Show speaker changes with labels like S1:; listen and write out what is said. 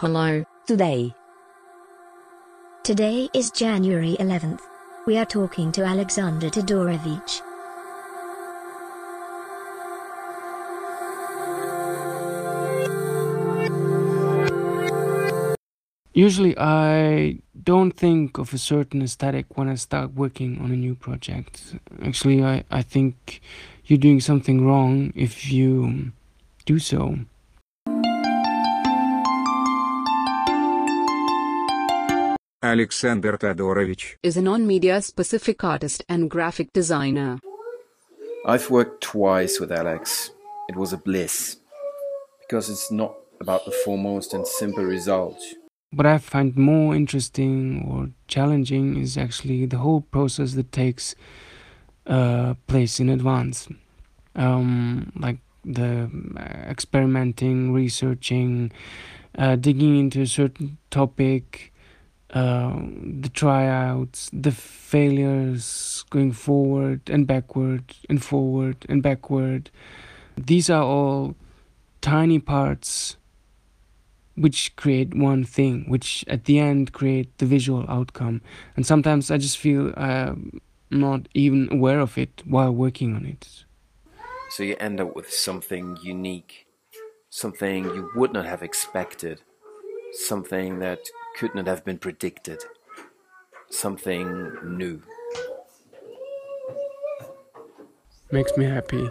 S1: Hello.
S2: Today.
S3: Today is January 11th. We are talking to Alexander Todorovich.
S4: Usually, I don't think of a certain aesthetic when I start working on a new project. Actually, I, I think you're doing something wrong if you do so.
S5: Alexander Todorovich
S1: is a non-media specific artist and graphic designer.
S6: I've worked twice with Alex. It was a bliss. Because it's not about the foremost and simple result.
S4: What I find more interesting or challenging is actually the whole process that takes uh, place in advance. Um, like the experimenting, researching, uh, digging into a certain topic, uh, the tryouts, the failures going forward and backward and forward and backward. These are all tiny parts which create one thing, which at the end create the visual outcome. And sometimes I just feel I'm not even aware of it while working on it.
S6: So you end up with something unique, something you would not have expected, something that could not have been predicted, something new.
S4: Makes me happy.